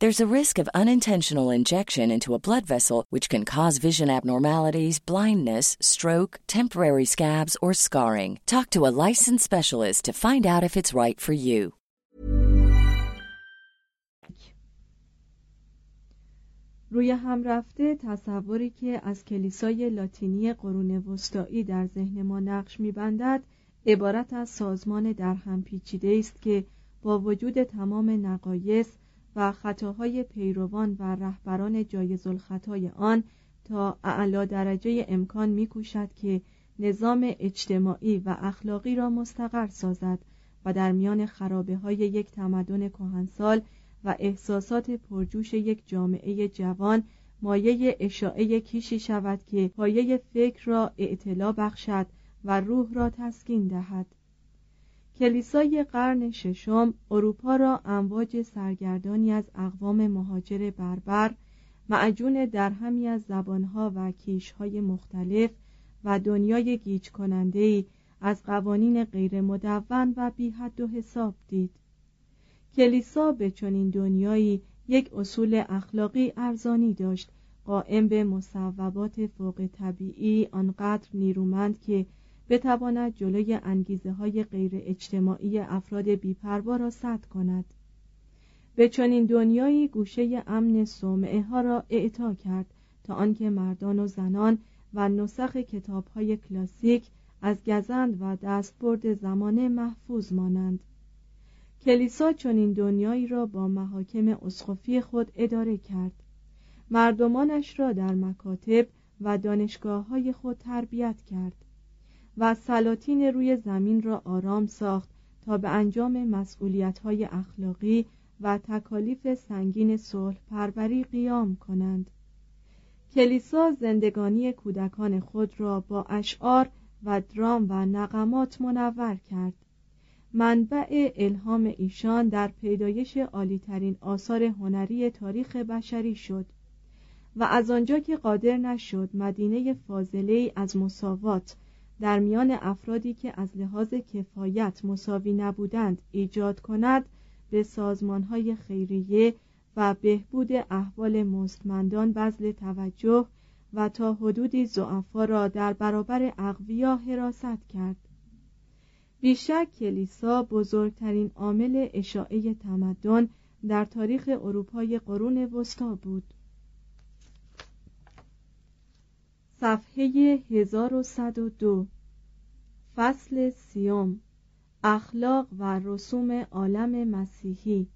There's a risk of unintentional injection into a blood vessel, which can cause vision abnormalities, blindness, stroke, temporary scabs, or scarring. Talk to a licensed specialist to find out if it's right for you. روی هم رفته تصوری که از کلیسای لاتینی قرون وسطایی در ذهن ما نقش میبندد عبارت از سازمان در هم پیچیده است که با وجود تمام نقایص و خطاهای پیروان و رهبران جایز الخطای آن تا اعلا درجه امکان میکوشد که نظام اجتماعی و اخلاقی را مستقر سازد و در میان خرابه های یک تمدن کهنسال و احساسات پرجوش یک جامعه جوان مایه اشاعه کیشی شود که پایه فکر را اعتلا بخشد و روح را تسکین دهد. کلیسای قرن ششم اروپا را امواج سرگردانی از اقوام مهاجر بربر معجون در همی از زبانها و کیشهای مختلف و دنیای گیج کننده از قوانین غیر مدون و بی حد و حساب دید. کلیسا به چنین دنیایی یک اصول اخلاقی ارزانی داشت قائم به مصوبات فوق طبیعی آنقدر نیرومند که بتواند جلوی انگیزه های غیر اجتماعی افراد بیپروا را سد کند. به چنین دنیایی گوشه امن صومعه ها را اعطا کرد تا آنکه مردان و زنان و نسخ کتاب های کلاسیک از گزند و دستبرد زمانه محفوظ مانند. کلیسا چنین دنیایی را با محاکم اسقفی خود اداره کرد. مردمانش را در مکاتب و دانشگاه های خود تربیت کرد. و سلاطین روی زمین را آرام ساخت تا به انجام مسئولیت های اخلاقی و تکالیف سنگین صلح پروری قیام کنند. کلیسا زندگانی کودکان خود را با اشعار و درام و نقمات منور کرد. منبع الهام ایشان در پیدایش عالیترین آثار هنری تاریخ بشری شد و از آنجا که قادر نشد مدینه فاضله از مساوات در میان افرادی که از لحاظ کفایت مساوی نبودند ایجاد کند به سازمانهای خیریه و بهبود احوال مستمندان بذل توجه و تا حدودی زعفا را در برابر اقویا حراست کرد. بیشک کلیسا بزرگترین عامل اشاعه تمدن در تاریخ اروپای قرون وسطا بود. صفحه 1102 فصل سیوم. اخلاق و رسوم عالم مسیحی.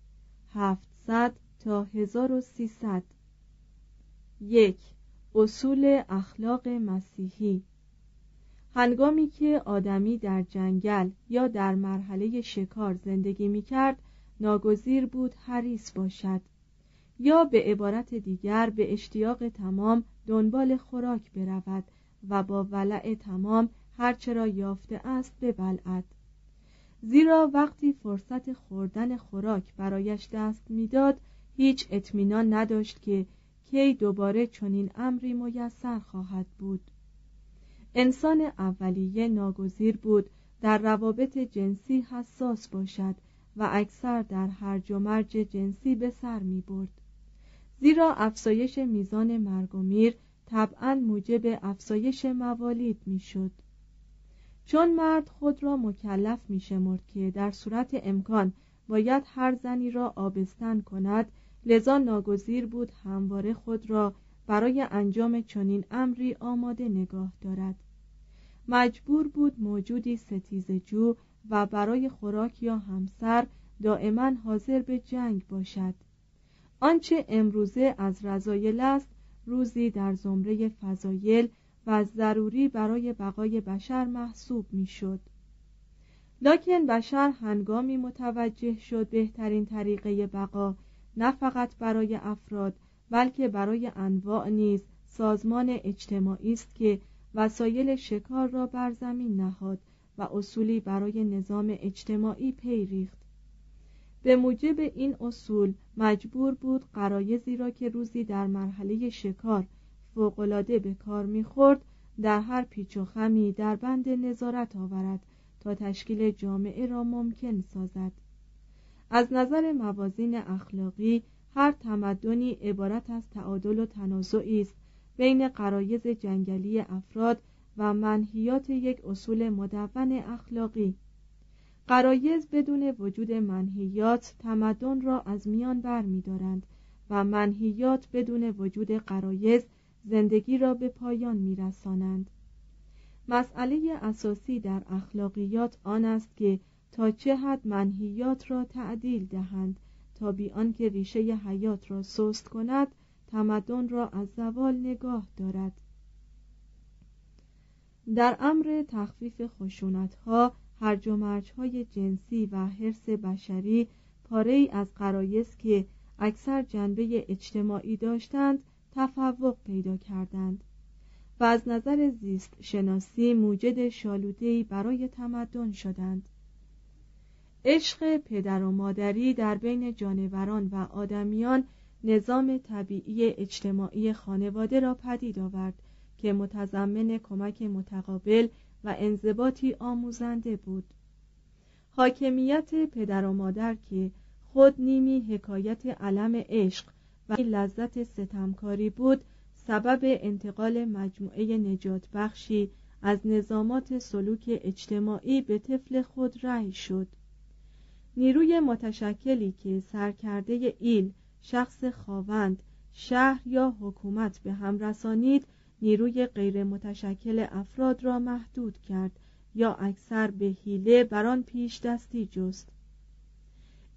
700 تا 1300 یک. اصول اخلاق مسیحی. هنگامی که آدمی در جنگل یا در مرحله شکار زندگی می کرد ناگزیر بود حریص باشد. یا به عبارت دیگر به اشتیاق تمام دنبال خوراک برود و با ولع تمام هرچه را یافته است ببلعد زیرا وقتی فرصت خوردن خوراک برایش دست می‌داد هیچ اطمینان نداشت که کی دوباره چنین امری میسر خواهد بود. انسان اولیه ناگزیر بود در روابط جنسی حساس باشد و اکثر در هرج و مرج جنسی به سر می برد زیرا افزایش میزان مرگ و میر طبعا موجب افزایش موالید می‌شد. چون مرد خود را مکلف می شمرد که در صورت امکان باید هر زنی را آبستن کند لذا ناگزیر بود همواره خود را برای انجام چنین امری آماده نگاه دارد. مجبور بود موجودی ستیز جو و برای خوراک یا همسر دائما حاضر به جنگ باشد. آنچه امروزه از رضایل است روزی در زمره فضایل و ضروری برای بقای بشر محسوب می‌شد. لکن بشر هنگامی متوجه شد بهترین طریقه بقا نه فقط برای افراد بلکه برای انواع نیز سازمان اجتماعی است که وسایل شکار را بر زمین نهاد و اصولی برای نظام اجتماعی پیریخت به موجب این اصول مجبور بود قرایزی را که روزی در مرحله شکار فوقالعاده به کار می‌خورد در هر پیچ و خمی در بند نظارت آورد تا تشکیل جامعه را ممکن سازد. از نظر موازین اخلاقی هر تمدنی عبارت از تعادل و تنازعی است بین قرایز جنگلی افراد و منحیات یک اصول مدون اخلاقی. قرایز بدون وجود منحیات تمدن را از میان بر می دارند و منحیات بدون وجود قرایز زندگی را به پایان می رسانند. مسئله اساسی در اخلاقیات آن است که تا چه حد منحیات را تعدیل دهند تا بی آنکه ریشه حیات را سست کند تمدن را از زوال نگاه دارد در امر تخفیف خشونت ها هرج و مرج های جنسی و حرس بشری پاره ای از قرایز که اکثر جنبه اجتماعی داشتند تفوق پیدا کردند. و از نظر زیست شناسی موجد شالودهی برای تمدن شدند. عشق پدر و مادری در بین جانوران و آدمیان نظام طبیعی اجتماعی خانواده را پدید آورد که متضمن کمک متقابل و انضباطی آموزنده بود. حاکمیت پدر و مادر که خود نیمی حکایت علم عشق و لذت ستمکاری بود سبب انتقال مجموعه نجات بخشی از نظامات سلوک اجتماعی به طفل خود رأی شد. نیروی متشکلی که سرکرده ایل شخص خواوند شهر یا حکومت به هم رسانید نیروی غیر متشکل افراد را محدود کرد یا اکثر به حیله بر پیش دستی جست.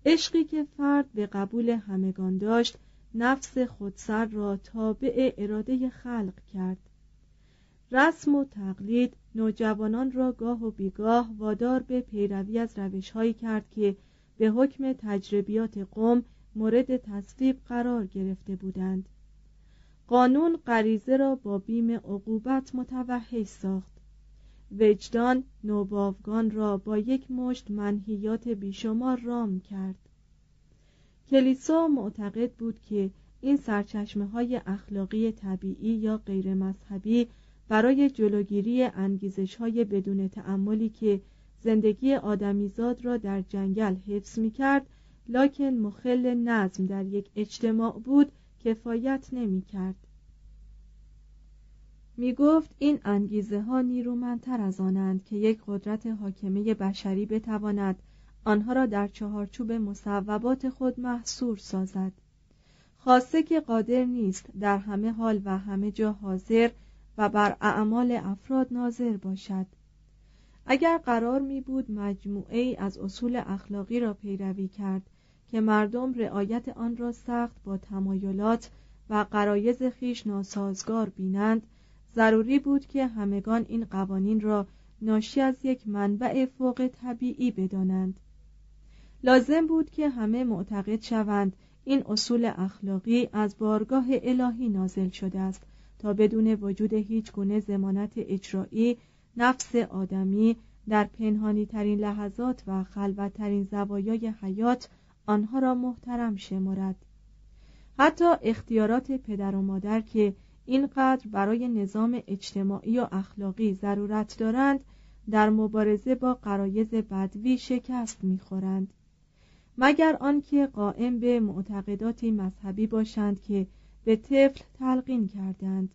عشقی که فرد به قبول همگان داشت نفس خودسر را تابع اراده خلق کرد. رسم و تقلید نوجوانان را گاه و بیگاه وادار به پیروی از روشهایی کرد که به حکم تجربیات قوم مورد تصویب قرار گرفته بودند. قانون غریزه را با بیم عقوبت متوحش ساخت. وجدان نوباوگان را با یک مشت منحیات بیشمار رام کرد. کلیسا معتقد بود که این سرچشمه های اخلاقی طبیعی یا غیر مذهبی برای جلوگیری انگیزش های بدون تعملی که زندگی آدمیزاد را در جنگل حفظ می کرد لکن مخل نظم در یک اجتماع بود کفایت نمی کرد. می گفت این انگیزه ها نیرومندتر از آنند که یک قدرت حاکمه بشری بتواند آنها را در چهارچوب مصوبات خود محصور سازد. خاصه که قادر نیست در همه حال و همه جا حاضر و بر اعمال افراد ناظر باشد. اگر قرار می بود مجموعه از اصول اخلاقی را پیروی کرد که مردم رعایت آن را سخت با تمایلات و قرایز خیش ناسازگار بینند ضروری بود که همگان این قوانین را ناشی از یک منبع فوق طبیعی بدانند. لازم بود که همه معتقد شوند این اصول اخلاقی از بارگاه الهی نازل شده است تا بدون وجود هیچ گونه زمانت اجرایی نفس آدمی در پنهانی ترین لحظات و خلوت ترین زوایای حیات آنها را محترم شمارد حتی اختیارات پدر و مادر که اینقدر برای نظام اجتماعی و اخلاقی ضرورت دارند در مبارزه با قرایز بدوی شکست می‌خورند. مگر آنکه قائم به معتقداتی مذهبی باشند که به طفل تلقین کردند.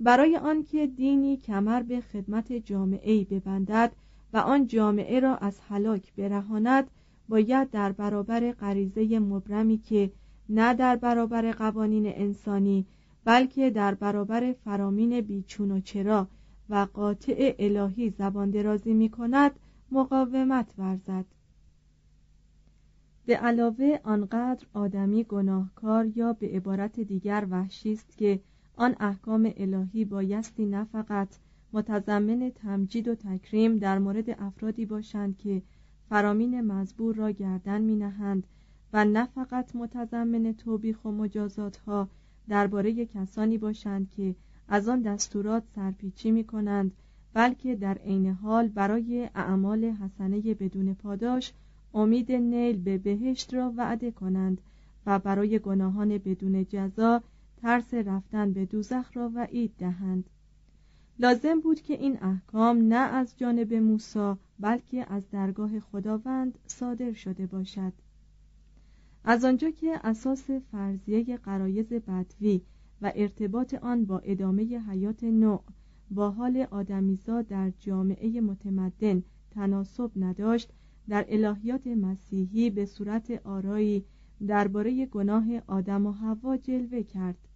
برای آنکه دینی کمر به خدمت جامعه ای ببندد و آن جامعه را از هلاک برهاند باید در برابر غریزه مبرمی که نه در برابر قوانین انسانی بلکه در برابر فرامین بیچون و چرا و قاطع الهی زبان درازی می کند مقاومت ورزد. به علاوه آنقدر آدمی گناهکار یا به عبارت دیگر وحشی است که آن احکام الهی بایستی نه فقط متضمن تمجید و تکریم در مورد افرادی باشند که فرامین مزبور را گردن می نهند و نه فقط متضمن توبیخ و مجازات ها درباره کسانی باشند که از آن دستورات سرپیچی می کنند بلکه در عین حال برای اعمال حسنه بدون پاداش امید نیل به بهشت را وعده کنند و برای گناهان بدون جزا ترس رفتن به دوزخ را وعید دهند. لازم بود که این احکام نه از جانب موسی بلکه از درگاه خداوند صادر شده باشد. از آنجا که اساس فرضیه قرایز بدوی و ارتباط آن با ادامه حیات نوع با حال آدمیزاد در جامعه متمدن تناسب نداشت در الهیات مسیحی به صورت آرایی درباره گناه آدم و حوا جلوه کرد.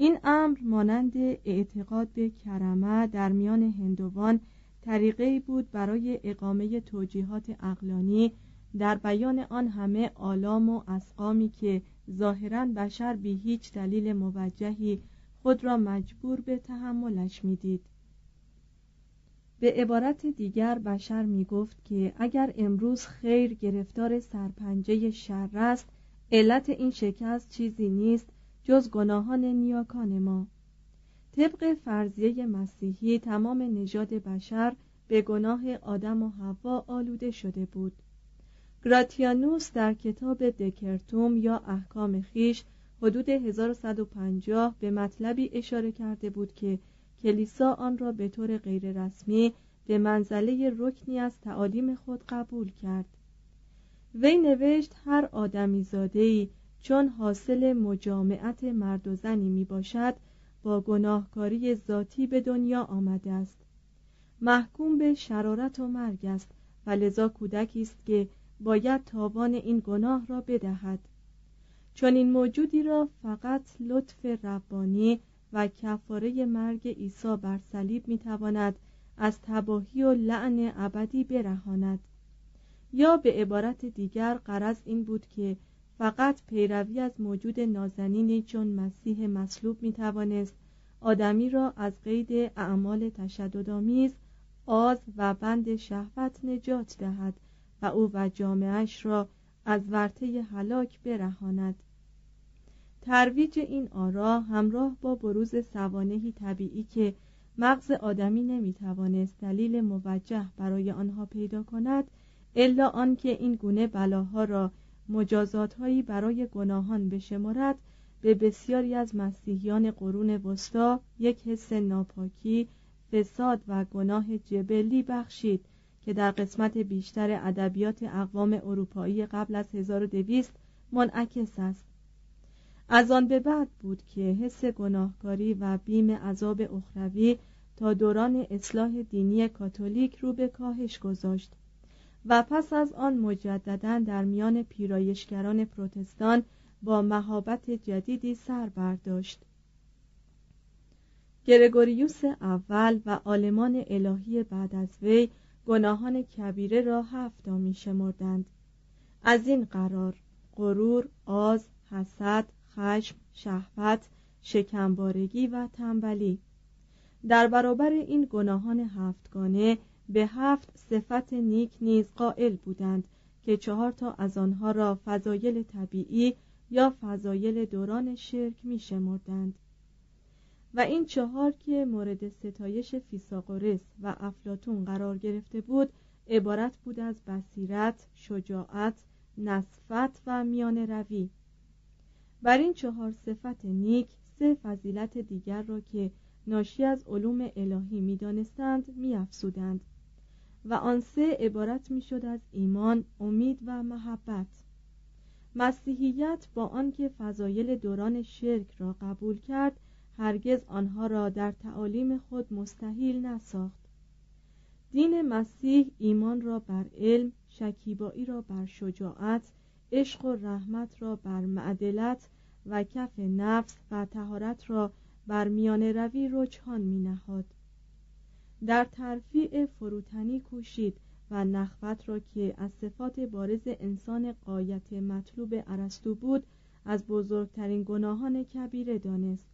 این امر مانند اعتقاد به کرمه در میان هندوان طریقه بود برای اقامه توجیهات اقلانی در بیان آن همه آلام و اسقامی که ظاهرا بشر بی هیچ دلیل موجهی خود را مجبور به تحملش می‌دید. به عبارت دیگر بشر می گفت که اگر امروز خیر گرفتار سرپنجه شر است علت این شکست چیزی نیست جز گناهان نیاکان ما. طبق فرضیه مسیحی تمام نژاد بشر به گناه آدم و حوا آلوده شده بود. گراتیانوس در کتاب دکرتوم یا احکام خیش حدود 1150 به مطلبی اشاره کرده بود که کلیسا آن را به طور غیررسمی به منزله رکنی از تعالیم خود قبول کرد. وی نوشت هر آدمی زادهی چون حاصل مجامعت مرد و زنی می باشد با گناهکاری ذاتی به دنیا آمده است. محکوم به شرارت و مرگ است و لذا کودکی است که باید تاوان این گناه را بدهد. چون این موجودی را فقط لطف ربانی و کفاره مرگ عیسی بر صلیب می‌تواند از تباهی و لعن ابدی برهاند. یا به عبارت دیگر قرض این بود که فقط پیروی از موجود نازنینی چون مسیح مصلوب می توانست آدمی را از قید اعمال تشددآمیز آز و بند شهوت نجات دهد و او و جامعش را از ورطه هلاک برهاند. ترویج این آرا همراه با بروز سوانهی طبیعی که مغز آدمی نمی‌توانست دلیل موجه برای آنها پیدا کند الا آنکه این گونه بلاها را مجازاتهایی برای گناهان بشمارد. به بسیاری از مسیحیان قرون وسطا یک حس ناپاکی فساد و گناه جبلی بخشید که در قسمت بیشتر ادبیات اقوام اروپایی قبل از 1200 منعکس است. از آن به بعد بود که حس گناهکاری و بیم عذاب اخروی تا دوران اصلاح دینی کاتولیک رو به کاهش گذاشت. و پس از آن مجددا در میان پیرایشگران پروتستان با مهابت جدیدی سر برداشت گرگوریوس اول و آلمان الهی بعد از وی گناهان کبیره را هفتا می شمردند. از این قرار غرور، آز، حسد، خشم، شهوت، شکمبارگی و تنبلی در برابر این گناهان هفتگانه به هفت صفت نیک نیز قائل بودند که چهار تا از آنها را فضایل طبیعی یا فضایل دوران شرک می شمردند. و این چهار که مورد ستایش فیساغورس و افلاتون قرار گرفته بود عبارت بود از بصیرت، شجاعت، نصفت و میان روی بر این چهار صفت نیک سه فضیلت دیگر را که ناشی از علوم الهی می‌دانستند میافزودند و آن سه عبارت می‌شد از ایمان امید و محبت مسیحیت با آنکه فضایل دوران شرک را قبول کرد هرگز آنها را در تعالیم خود مستحیل نساخت دین مسیح ایمان را بر علم شکیبایی را بر شجاعت عشق و رحمت را بر معدلت و کف نفس و تهارت را بر میان روی رجحان می نهاد. در ترفیع فروتنی کوشید و نخوت را که از صفات بارز انسان قایت مطلوب ارسطو بود از بزرگترین گناهان کبیره دانست.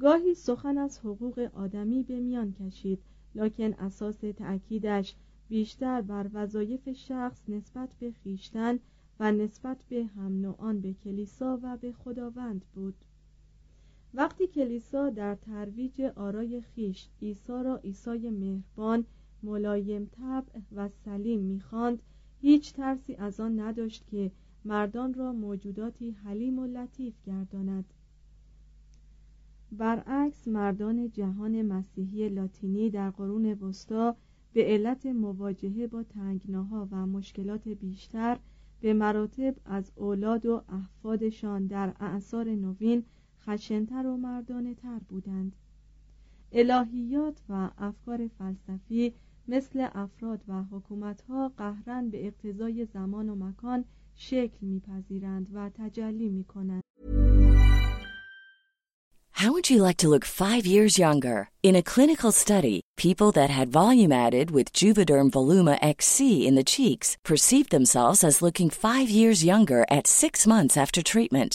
گاهی سخن از حقوق آدمی به میان کشید لکن اساس تأکیدش بیشتر بر وظایف شخص نسبت به خیشتن و نسبت به هم نوعان به کلیسا و به خداوند بود. وقتی کلیسا در ترویج آرای خیش عیسی را عیسی مهربان ملایم طبع و سلیم می‌خواند هیچ ترسی از آن نداشت که مردان را موجوداتی حلیم و لطیف گرداند. برعکس مردان جهان مسیحی لاتینی در قرون وسطا به علت مواجهه با تنگناها و مشکلات بیشتر به مراتب از اولاد و احفادشان در اعثار نوین خشنتر و مردانه تر بودند الهیات و افکار فلسفی مثل افراد و حکومتها قهرن به اقتضای زمان و مکان شکل میپذیرند و تجلی می‌کنند How would you like to look five years younger? In a clinical study, people that had volume added with Juvederm Voluma XC in the cheeks perceived themselves as looking five years younger at six months after treatment.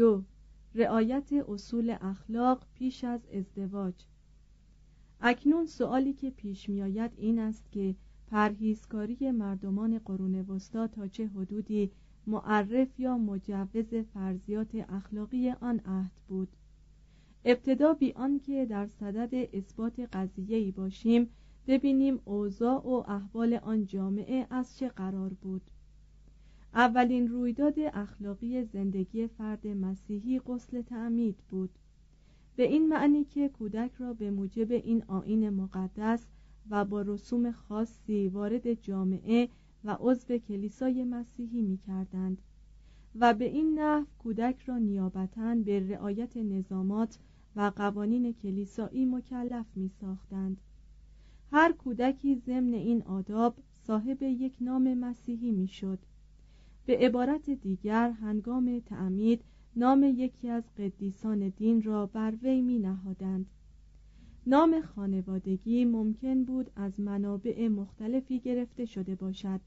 دو رعایت اصول اخلاق پیش از ازدواج. اکنون سوالی که پیش میآید این است که پرهیزکاری مردمان قرون وسطا تا چه حدودی معرف یا مجوز فرضیات اخلاقی آن عهد بود؟ ابتدا بی آنکه در صدد اثبات قضیه‌ای باشیم ببینیم اوضاع و احوال آن جامعه از چه قرار بود. اولین رویداد اخلاقی زندگی فرد مسیحی غسل تعمید بود به این معنی که کودک را به موجب این آین مقدس و با رسوم خاصی وارد جامعه و عضو کلیسای مسیحی می کردند و به این نحو کودک را نیابتا به رعایت نظامات و قوانین کلیسایی مکلف می ساختند. هر کودکی ضمن این آداب صاحب یک نام مسیحی می شد به عبارت دیگر هنگام تعمید نام یکی از قدیسان دین را بر وی می نهادند نام خانوادگی ممکن بود از منابع مختلفی گرفته شده باشد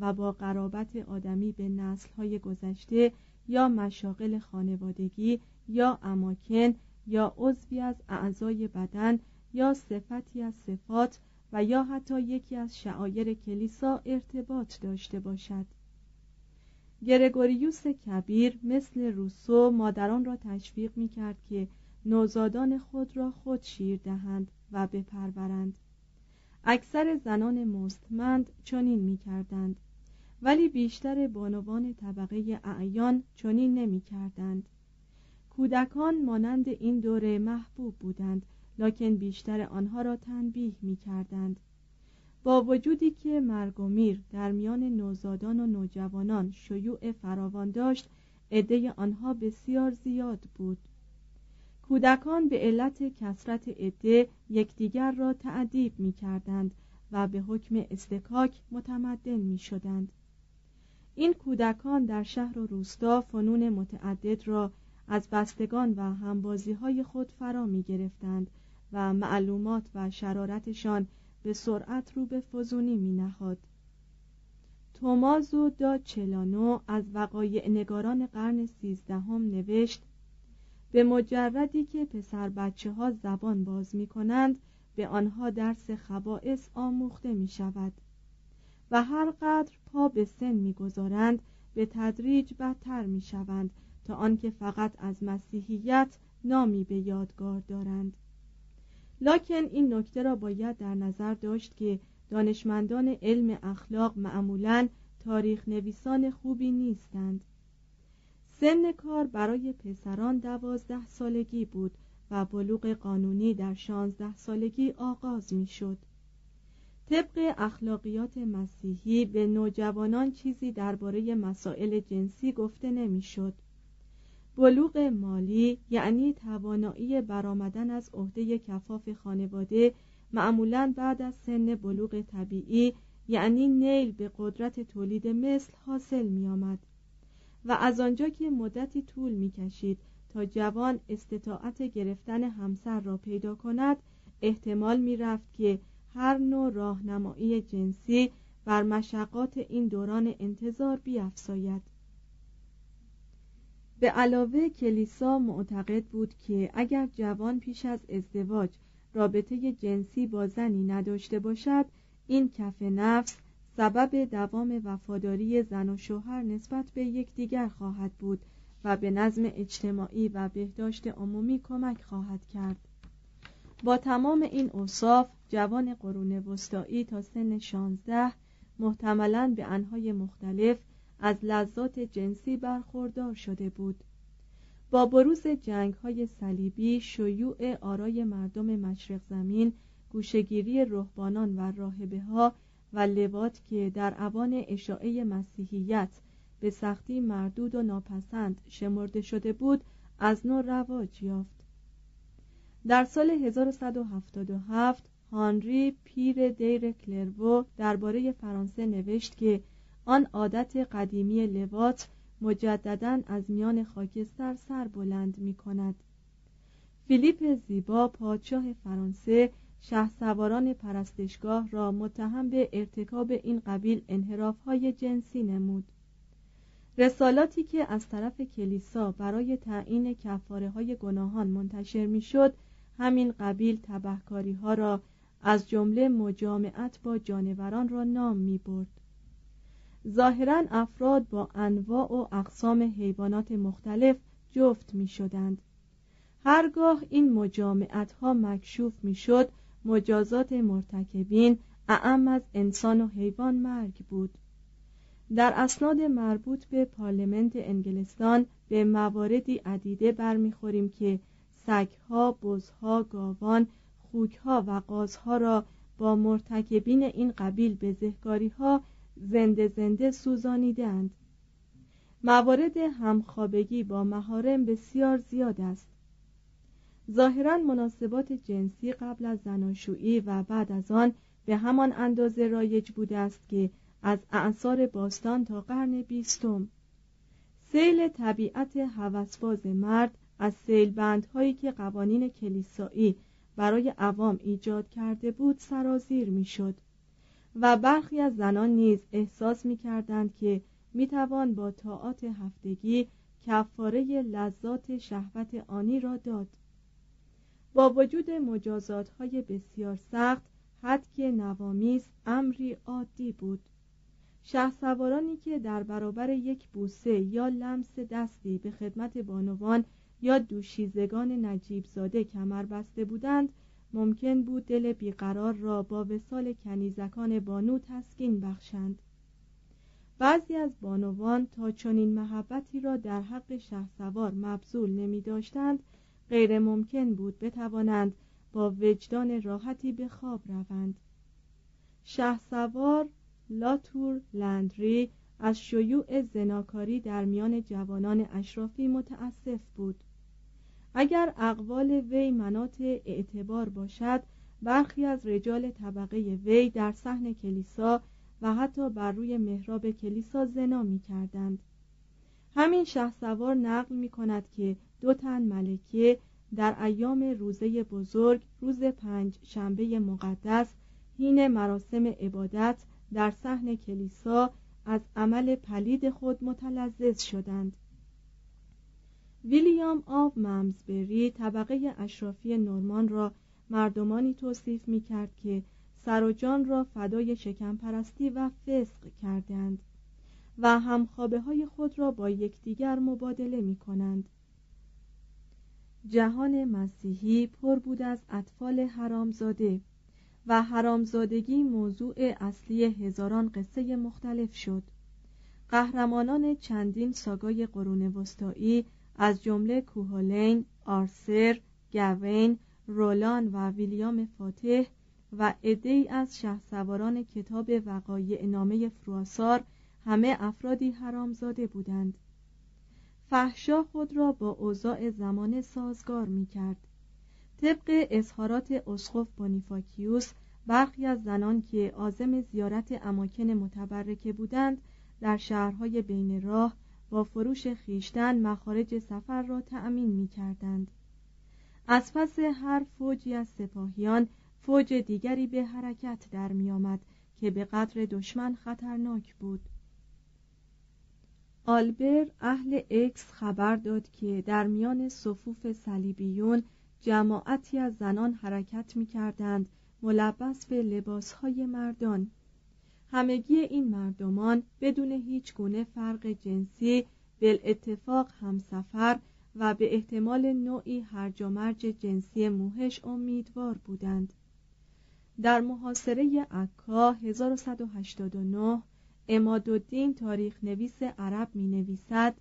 و با قرابت آدمی به نسلهای گذشته یا مشاغل خانوادگی یا اماکن یا عضوی از اعضای بدن یا صفتی از صفات و یا حتی یکی از شعایر کلیسا ارتباط داشته باشد. گرگوریوس کبیر مثل روسو مادران را تشویق می کرد که نوزادان خود را خود شیر دهند و بپرورند. اکثر زنان مستمند چنین می کردند ولی بیشتر بانوان طبقه اعیان چنین نمی کردند کودکان مانند این دوره محبوب بودند لکن بیشتر آنها را تنبیه می کردند با وجودی که مرگ و میر در میان نوزادان و نوجوانان شیوع فراوان داشت عده آنها بسیار زیاد بود. کودکان به علت کسرت عده یکدیگر را تعدیب می کردند و به حکم استکاک متمدن می شدند این کودکان در شهر و روستا فنون متعدد را از بستگان و همبازی های خود فرا می گرفتند و معلومات و شرارتشان به سرعت رو به فزونی می نهاد. تومازو دا چلانو از وقایع نگاران قرن سیزدهم نوشت به مجردی که پسر بچه ها زبان باز می کنند به آنها درس خبائس آموخته می شود و هر قدر پا به سن می گذارند به تدریج بدتر می شوند تا آنکه فقط از مسیحیت نامی به یادگار دارند. لکن این نکته را باید در نظر داشت که دانشمندان علم اخلاق معمولا تاریخ نویسان خوبی نیستند سن کار برای پسران دوازده سالگی بود و بلوغ قانونی در شانزده سالگی آغاز می شد طبق اخلاقیات مسیحی به نوجوانان چیزی درباره مسائل جنسی گفته نمی‌شد. بلوغ مالی یعنی توانایی برآمدن از عهده کفاف خانواده معمولا بعد از سن بلوغ طبیعی یعنی نیل به قدرت تولید مثل حاصل می آمد و از آنجا که مدتی طول می کشید تا جوان استطاعت گرفتن همسر را پیدا کند احتمال می رفت که هر نوع راهنمایی جنسی بر مشقات این دوران انتظار بیافزاید. به علاوه کلیسا معتقد بود که اگر جوان پیش از ازدواج رابطه جنسی با زنی نداشته باشد این کف نفس سبب دوام وفاداری زن و شوهر نسبت به یکدیگر خواهد بود و به نظم اجتماعی و بهداشت عمومی کمک خواهد کرد. با تمام این اوصاف جوان قرون وسطایی تا سن 16 محتملا به انهای مختلف از لذات جنسی برخوردار شده بود. با بروز جنگ های صلیبی شیوع آرای مردم مشرق زمین گوشگیری رهبانان و راهبه ها و لوات که در اوان اشاعه مسیحیت به سختی مردود و ناپسند شمرده شده بود از نو رواج یافت. در سال 1177 هانری پیر دیر کلرو درباره فرانسه نوشت که آن عادت قدیمی لوات مجددا از میان خاکستر سر بلند می کند فیلیپ زیبا پادشاه فرانسه شه سواران پرستشگاه را متهم به ارتکاب این قبیل های جنسی نمود. رسالاتی که از طرف کلیسا برای تعیین کفاره های گناهان منتشر می‌شد همین قبیل تبهکاری ها را از جمله مجامعت با جانوران را نام می برد ظاهرا افراد با انواع و اقسام حیوانات مختلف جفت می شدند هرگاه این مجامعت ها مکشوف می شد مجازات مرتکبین اعم از انسان و حیوان مرگ بود. در اسناد مربوط به پارلمنت انگلستان به مواردی عدیده برمیخوریم که سگها، بزها، گاوان، خوکها و قازها را با مرتکبین این قبیل به زهگاری ها زنده زنده سوزانیدند. موارد همخوابگی با مهارم بسیار زیاد است. ظاهرا مناسبات جنسی قبل از زناشویی و بعد از آن به همان اندازه رایج بوده است که از اعثار باستان تا قرن بیستم. سیل طبیعت هوسباز مرد از سیل بندهایی که قوانین کلیسایی برای عوام ایجاد کرده بود سرازیر می‌شد. و برخی از زنان نیز احساس می کردند که می توان با طاعات هفتگی کفاره لذات شهوت آنی را داد. با وجود مجازات های بسیار سخت حد که نوامیز امری عادی بود. شه سوارانی که در برابر یک بوسه یا لمس دستی به خدمت بانوان یا دوشیزگان نجیب زاده کمر بسته بودند ممکن بود دل بیقرار را با وسال کنیزکان بانو تسکین بخشند. بعضی از بانوان تا چنین محبتی را در حق شهسوار مبذول نمی داشتند غیر ممکن بود بتوانند با وجدان راحتی به خواب روند. شهسوار لاتور لندری از شیوع زناکاری در میان جوانان اشرافی متاسف بود. اگر اقوال وی منات اعتبار باشد برخی از رجال طبقه وی در صحن کلیسا و حتی بر روی محراب کلیسا زنا می کردند. همین شه سوار نقل می کند که دو تن ملکه در ایام روزه بزرگ روز پنج شنبه مقدس هین مراسم عبادت در صحن کلیسا از عمل پلید خود متلذذ شدند ویلیام آف ممزبری طبقه اشرافی نورمان را مردمانی توصیف می کرد که سر و جان را فدای شکم پرستی و فسق کردند و همخوابه های خود را با یکدیگر مبادله می کنند جهان مسیحی پر بود از اطفال حرامزاده و حرامزادگی موضوع اصلی هزاران قصه مختلف شد. قهرمانان چندین ساگای قرون وسطایی از جمله کوهولین، آرسر، گوین، رولان و ویلیام فاتح و عدهای از شهسواران کتاب وقایع نامه فرواسار همه افرادی حرامزاده بودند. فحشا خود را با اوضاع زمانه سازگار می کرد طبق اظهارات اسخف بونیفاکیوس برخی از زنان که عازم زیارت اماکن متبرکه بودند در شهرهای بین راه با فروش خیشتن مخارج سفر را تأمین می کردند. از پس هر فوجی از سپاهیان فوج دیگری به حرکت در می آمد که به قدر دشمن خطرناک بود آلبر اهل اکس خبر داد که در میان صفوف صلیبیون جماعتی از زنان حرکت می کردند ملبس به لباسهای مردان همگی این مردمان بدون هیچ گونه فرق جنسی اتفاق همسفر و به احتمال نوعی هرج و مرج جنسی موهش امیدوار بودند. در محاصره عکا 1189 امادالدین تاریخ نویس عرب می نویسد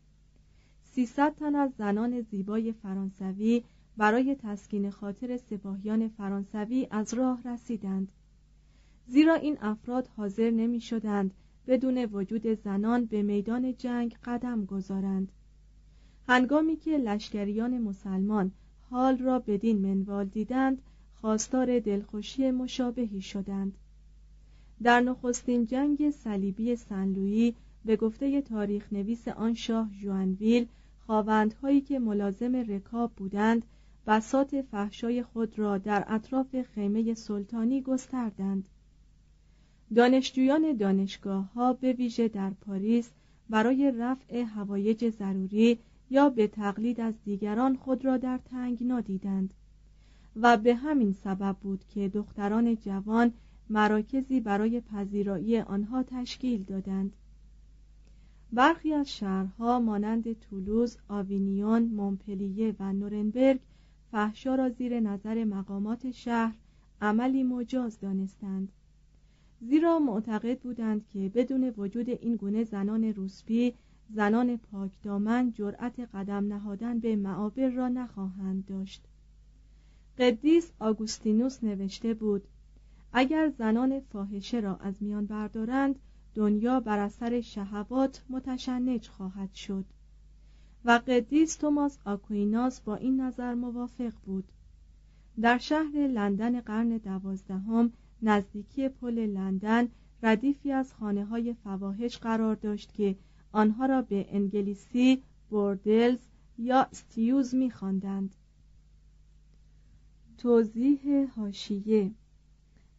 300 تن از زنان زیبای فرانسوی برای تسکین خاطر سپاهیان فرانسوی از راه رسیدند. زیرا این افراد حاضر نمی شدند بدون وجود زنان به میدان جنگ قدم گذارند. هنگامی که لشکریان مسلمان حال را بدین منوال دیدند خواستار دلخوشی مشابهی شدند. در نخستین جنگ صلیبی سنلویی به گفته تاریخ نویس آن شاه جوانویل خواوندهایی که ملازم رکاب بودند بسات فحشای خود را در اطراف خیمه سلطانی گستردند. دانشجویان دانشگاه ها به ویژه در پاریس برای رفع هوایج ضروری یا به تقلید از دیگران خود را در تنگ نادیدند. و به همین سبب بود که دختران جوان مراکزی برای پذیرایی آنها تشکیل دادند. برخی از شهرها مانند تولوز، آوینیون، مونپلیه و نورنبرگ فحشا را زیر نظر مقامات شهر عملی مجاز دانستند. زیرا معتقد بودند که بدون وجود این گونه زنان روسپی زنان پاکدامن جرأت قدم نهادن به معابر را نخواهند داشت. قدیس آگوستینوس نوشته بود اگر زنان فاحشه را از میان بردارند دنیا بر اثر شهوات متشنج خواهد شد. و قدیس توماس آکویناس با این نظر موافق بود. در شهر لندن قرن دوازدهم نزدیکی پل لندن ردیفی از خانه های فواهش قرار داشت که آنها را به انگلیسی bordels یا stews می‌خواندند. توضیح حاشیه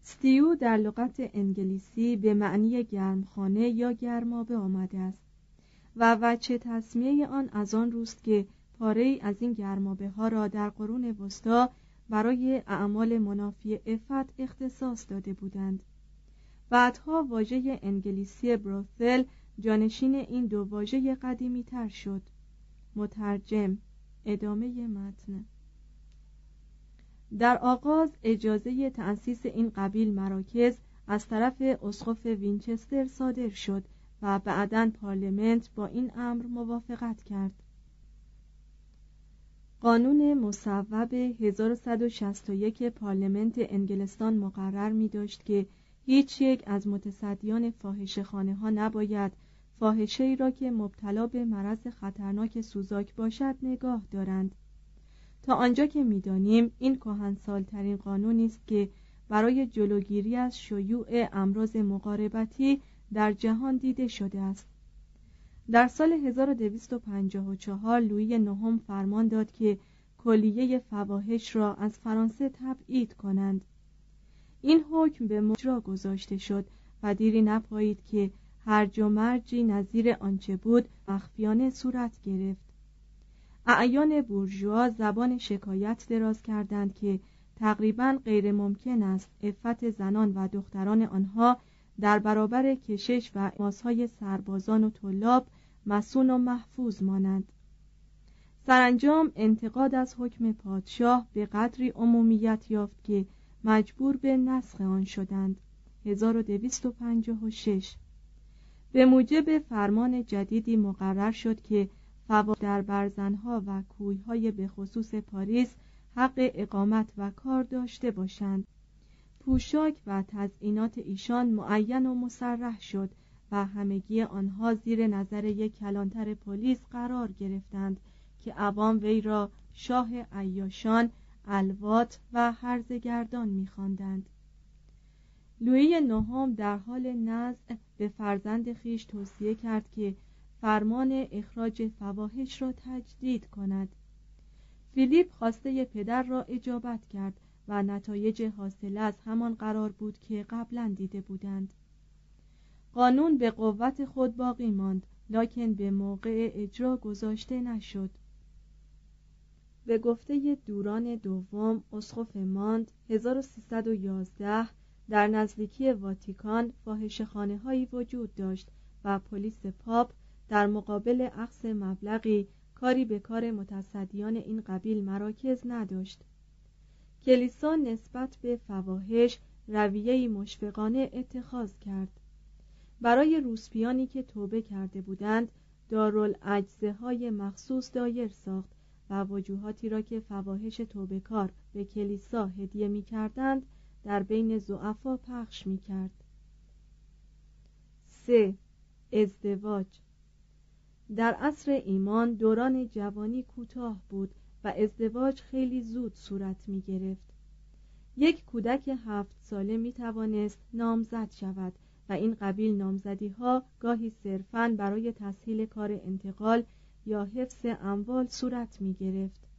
stew در لغت انگلیسی به معنی گرمخانه یا گرمابه آمده است و وجه تسمیه آن از آن روست که پاره از این گرمابه ها را در قرون وسطا برای اعمال منافی عفت اختصاص داده بودند. بعدها واژه انگلیسی brothel جانشین این دو واژه قدیمی تر شد. مترجم ادامه متن. در آغاز اجازه تأسیس این قبیل مراکز از طرف اسقف وینچستر صادر شد و بعدا parliament با این امر موافقت کرد. قانون مصوب 1161 parliament انگلستان مقرر می داشت که هیچ یک از متصدیان فاحشه خانه ها نباید فاحشه ای را که مبتلا به مرض خطرناک سوزاک باشد نگاه دارند. تا آنجا که می‌دانیم این کهنسالترین قانونی است که برای جلوگیری از شیوع امراض مقاربتی در جهان دیده شده است. در سال 1254 لویی نهم فرمان داد که کلیه فواحش را از فرانسه تبعید کنند. این حکم به مجرا گذاشته شد و دیری نپایید که هرج و مرجی نظیر آنچه بود مخفیانه صورت گرفت. اعیان بورژوا زبان شکایت دراز کردند که تقریبا غیر ممکن است افت زنان و دختران آنها در برابر کشش و ماسهای سربازان و طلاب مسون و محفوظ مانند. سرانجام انتقاد از حکم پادشاه به قدری عمومیت یافت که مجبور به نسخ آن شدند. 1256 به موجب فرمان جدیدی مقرر شد که فوا در برزنها و کویهای به خصوص پاریس حق اقامت و کار داشته باشند. پوشاک و تزئینات ایشان معین و مسرح شد. و همگی آنها زیر نظر یک کلانتر پلیس قرار گرفتند که عوام وی را شاه عیاشان الوات و هرزگردان میخواندند. لویی نهم در حال نزع به فرزند خیش توصیه کرد که فرمان اخراج فواحش را تجدید کند. فیلیپ خواسته پدر را اجابت کرد و نتایج حاصله از همان قرار بود که قبلا دیده بودند. قانون به قوت خود باقی ماند لکن به موقع اجرا گذاشته نشد. به گفته دوران دوم اسقف ماند 1311 در نزدیکی واتیکان فاحشه‌خانه هایی وجود داشت و پلیس پاپ در مقابل عقص مبلغی کاری به کار متصدیان این قبیل مراکز نداشت. کلیسا نسبت به فواهش رویهی مشفقانه اتخاذ کرد. برای روسپیانی که توبه کرده بودند دارالعجزه های مخصوص دایر ساخت و وجوهاتی را که فواهش توبه کار به کلیسا هدیه می کردند در بین زعفا پخش می کرد 3. ازدواج. در عصر ایمان دوران جوانی کوتاه بود و ازدواج خیلی زود صورت می گرفت یک کودک هفت ساله می توانست نامزد شود و این قبیل نامزدی ها گاهی صرفاً برای تسهیل کار انتقال یا حفظ اموال صورت می گرفت